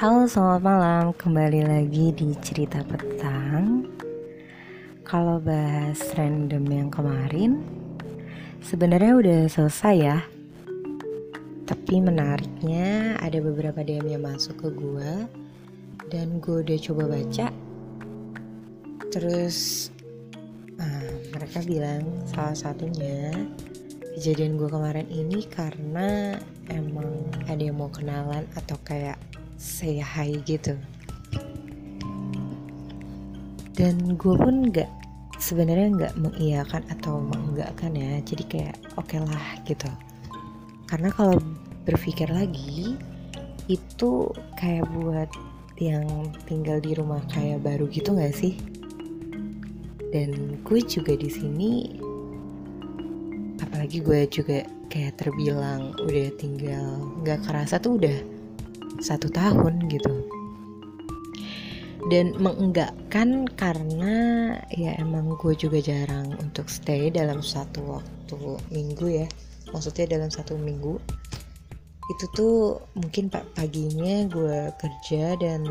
Halo, selamat malam. Kembali lagi di cerita petang. Kalau bahas random yang kemarin, sebenarnya udah selesai ya. Tapi menariknya ada beberapa DM yang masuk ke gue dan gue udah coba baca. Terus uh, mereka bilang salah satunya kejadian gue kemarin ini karena emang ada yang mau kenalan atau kayak say hi gitu. Dan gue pun nggak sebenarnya nggak mengiyakan atau menggakkan ya. Jadi kayak oke okay lah gitu. Karena kalau berpikir lagi itu kayak buat yang tinggal di rumah kayak baru gitu nggak sih? Dan gue juga di sini apalagi gue juga kayak terbilang udah tinggal nggak kerasa tuh udah satu tahun gitu. Dan mengenggakkan karena ya emang gue juga jarang untuk stay dalam satu waktu minggu ya. Maksudnya dalam satu minggu. Itu tuh mungkin pak paginya gue kerja dan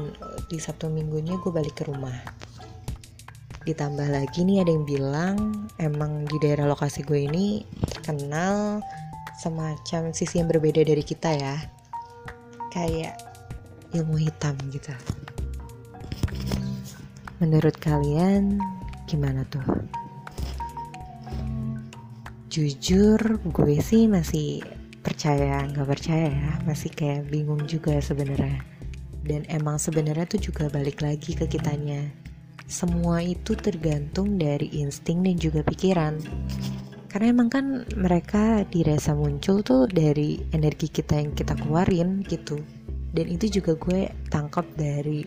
di sabtu minggunya gue balik ke rumah. Ditambah lagi nih ada yang bilang emang di daerah lokasi gue ini terkenal semacam sisi yang berbeda dari kita ya kayak ilmu hitam gitu. Menurut kalian gimana tuh? Jujur gue sih masih percaya nggak percaya ya. Masih kayak bingung juga sebenarnya. Dan emang sebenarnya tuh juga balik lagi ke kitanya. Semua itu tergantung dari insting dan juga pikiran karena emang kan mereka dirasa muncul tuh dari energi kita yang kita keluarin gitu. Dan itu juga gue tangkap dari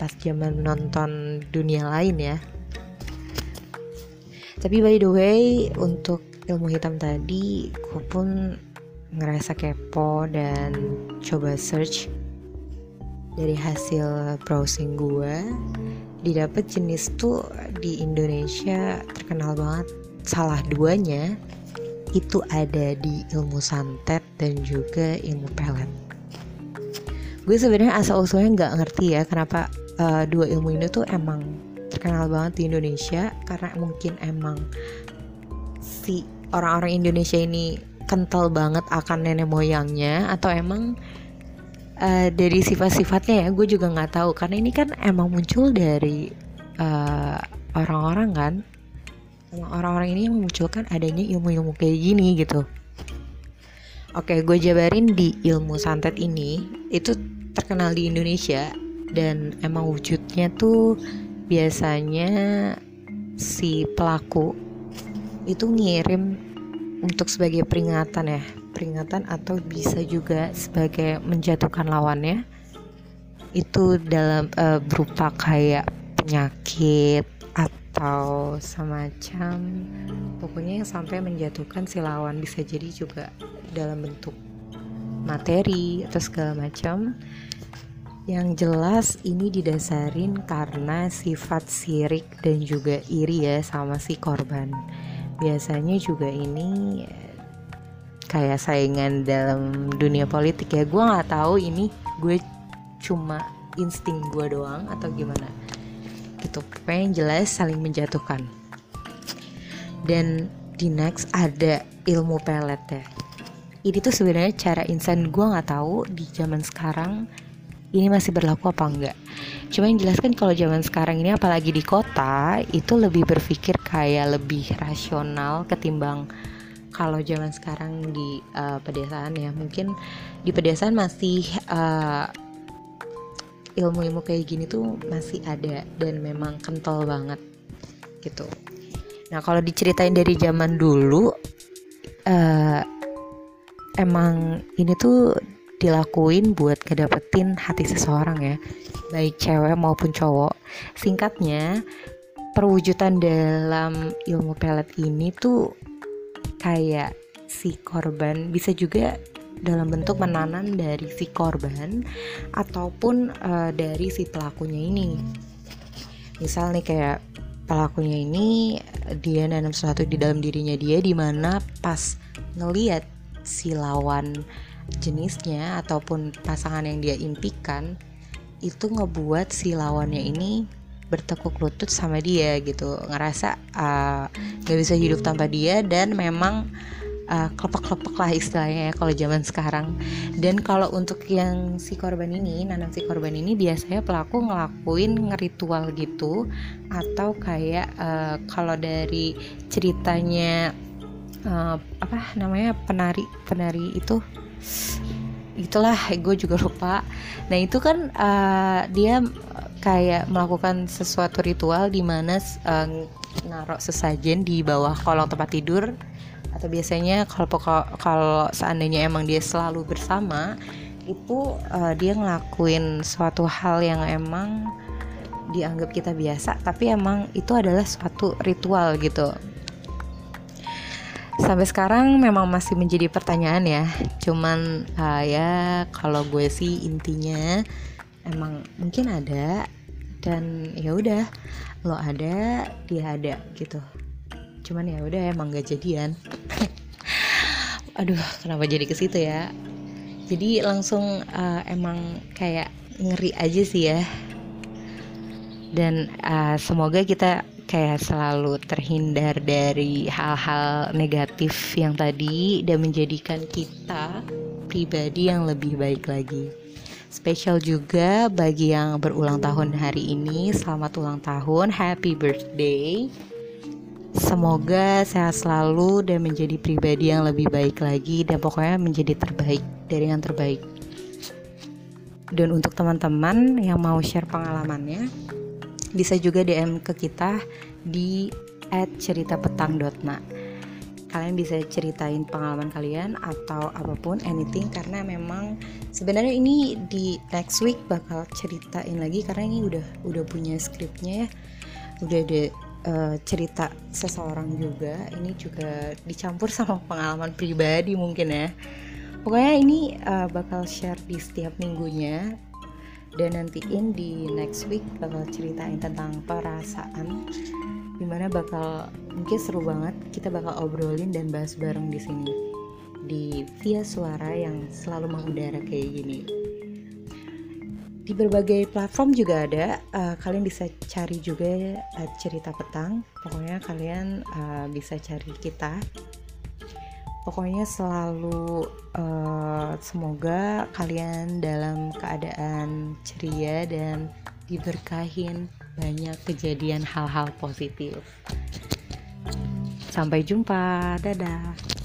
pas zaman nonton dunia lain ya. Tapi by the way untuk ilmu hitam tadi gue pun ngerasa kepo dan coba search dari hasil browsing gue. Didapat jenis tuh di Indonesia terkenal banget salah duanya itu ada di ilmu santet dan juga ilmu pelet. Gue sebenarnya asal usulnya nggak ngerti ya kenapa uh, dua ilmu ini tuh emang terkenal banget di Indonesia karena mungkin emang si orang-orang Indonesia ini kental banget akan nenek moyangnya atau emang uh, dari sifat-sifatnya ya gue juga nggak tahu. Karena ini kan emang muncul dari orang eh, orang-orang kan orang-orang ini yang memunculkan adanya ilmu-ilmu kayak gini gitu. Oke, gue jabarin di ilmu santet ini itu terkenal di Indonesia dan emang wujudnya tuh biasanya si pelaku itu ngirim untuk sebagai peringatan ya peringatan atau bisa juga sebagai menjatuhkan lawannya. Itu dalam uh, berupa kayak penyakit atau semacam pokoknya yang sampai menjatuhkan si lawan bisa jadi juga dalam bentuk materi atau segala macam. Yang jelas ini didasarin karena sifat sirik dan juga iri ya sama si korban. Biasanya juga ini kayak saingan dalam dunia politik ya. Gue nggak tahu ini gue cuma insting gue doang atau gimana gitu. Pokoknya yang jelas saling menjatuhkan. Dan di next ada ilmu pelet ya. Ini tuh sebenarnya cara insan gue nggak tahu di zaman sekarang ini masih berlaku apa enggak. Cuma yang jelaskan kalau zaman sekarang ini apalagi di kota itu lebih berpikir kayak lebih rasional ketimbang kalau zaman sekarang di uh, pedesaan ya. Mungkin di pedesaan masih uh, ilmu-ilmu kayak gini tuh masih ada dan memang kental banget gitu. Nah kalau diceritain dari zaman dulu uh, emang ini tuh dilakuin buat kedapetin hati seseorang ya baik cewek maupun cowok singkatnya perwujudan dalam ilmu pelet ini tuh kayak si korban bisa juga dalam bentuk menanam dari si korban ataupun uh, dari si pelakunya ini. Misal nih kayak pelakunya ini dia nanam sesuatu di dalam dirinya dia di mana pas ngeliat si lawan jenisnya ataupun pasangan yang dia impikan itu ngebuat si lawannya ini bertekuk lutut sama dia gitu ngerasa uh, gak bisa hidup tanpa dia dan memang klepek-klepek lah istilahnya ya kalau zaman sekarang. Dan kalau untuk yang si korban ini nanam si korban ini biasanya pelaku ngelakuin ngeritual gitu. Atau kayak uh, kalau dari ceritanya uh, apa namanya penari penari itu itulah gue juga lupa. Nah itu kan uh, dia kayak melakukan sesuatu ritual di mana uh, naruh sesajen di bawah kolong tempat tidur atau biasanya kalau kalau seandainya emang dia selalu bersama itu uh, dia ngelakuin suatu hal yang emang dianggap kita biasa tapi emang itu adalah suatu ritual gitu. Sampai sekarang memang masih menjadi pertanyaan ya. Cuman uh, ya kalau gue sih intinya emang mungkin ada dan ya udah lo ada dia ada gitu. Cuman ya udah emang gak jadian aduh kenapa jadi ke situ ya jadi langsung uh, emang kayak ngeri aja sih ya dan uh, semoga kita kayak selalu terhindar dari hal-hal negatif yang tadi dan menjadikan kita pribadi yang lebih baik lagi. Spesial juga bagi yang berulang tahun hari ini. Selamat ulang tahun, happy birthday. Semoga sehat selalu dan menjadi pribadi yang lebih baik lagi dan pokoknya menjadi terbaik dari yang terbaik. Dan untuk teman-teman yang mau share pengalamannya, bisa juga DM ke kita di @ceritapetang.na kalian bisa ceritain pengalaman kalian atau apa pun anything karena memang sebenarnya ini di next week bakal ceritain lagi karena ini udah udah punya skripnya ya udah ada uh, cerita seseorang juga ini juga dicampur sama pengalaman pribadi mungkin ya. Pokoknya ini uh, bakal share di setiap minggunya. Dan nantiin di next week bakal ceritain tentang perasaan di mana bakal mungkin seru banget kita bakal obrolin dan bahas bareng di sini. Di via suara yang selalu mengudara kayak gini di berbagai platform juga ada uh, kalian bisa cari juga uh, cerita petang pokoknya kalian uh, bisa cari kita pokoknya selalu uh, semoga kalian dalam keadaan ceria dan diberkahin banyak kejadian hal-hal positif. Sampai jumpa, dadah.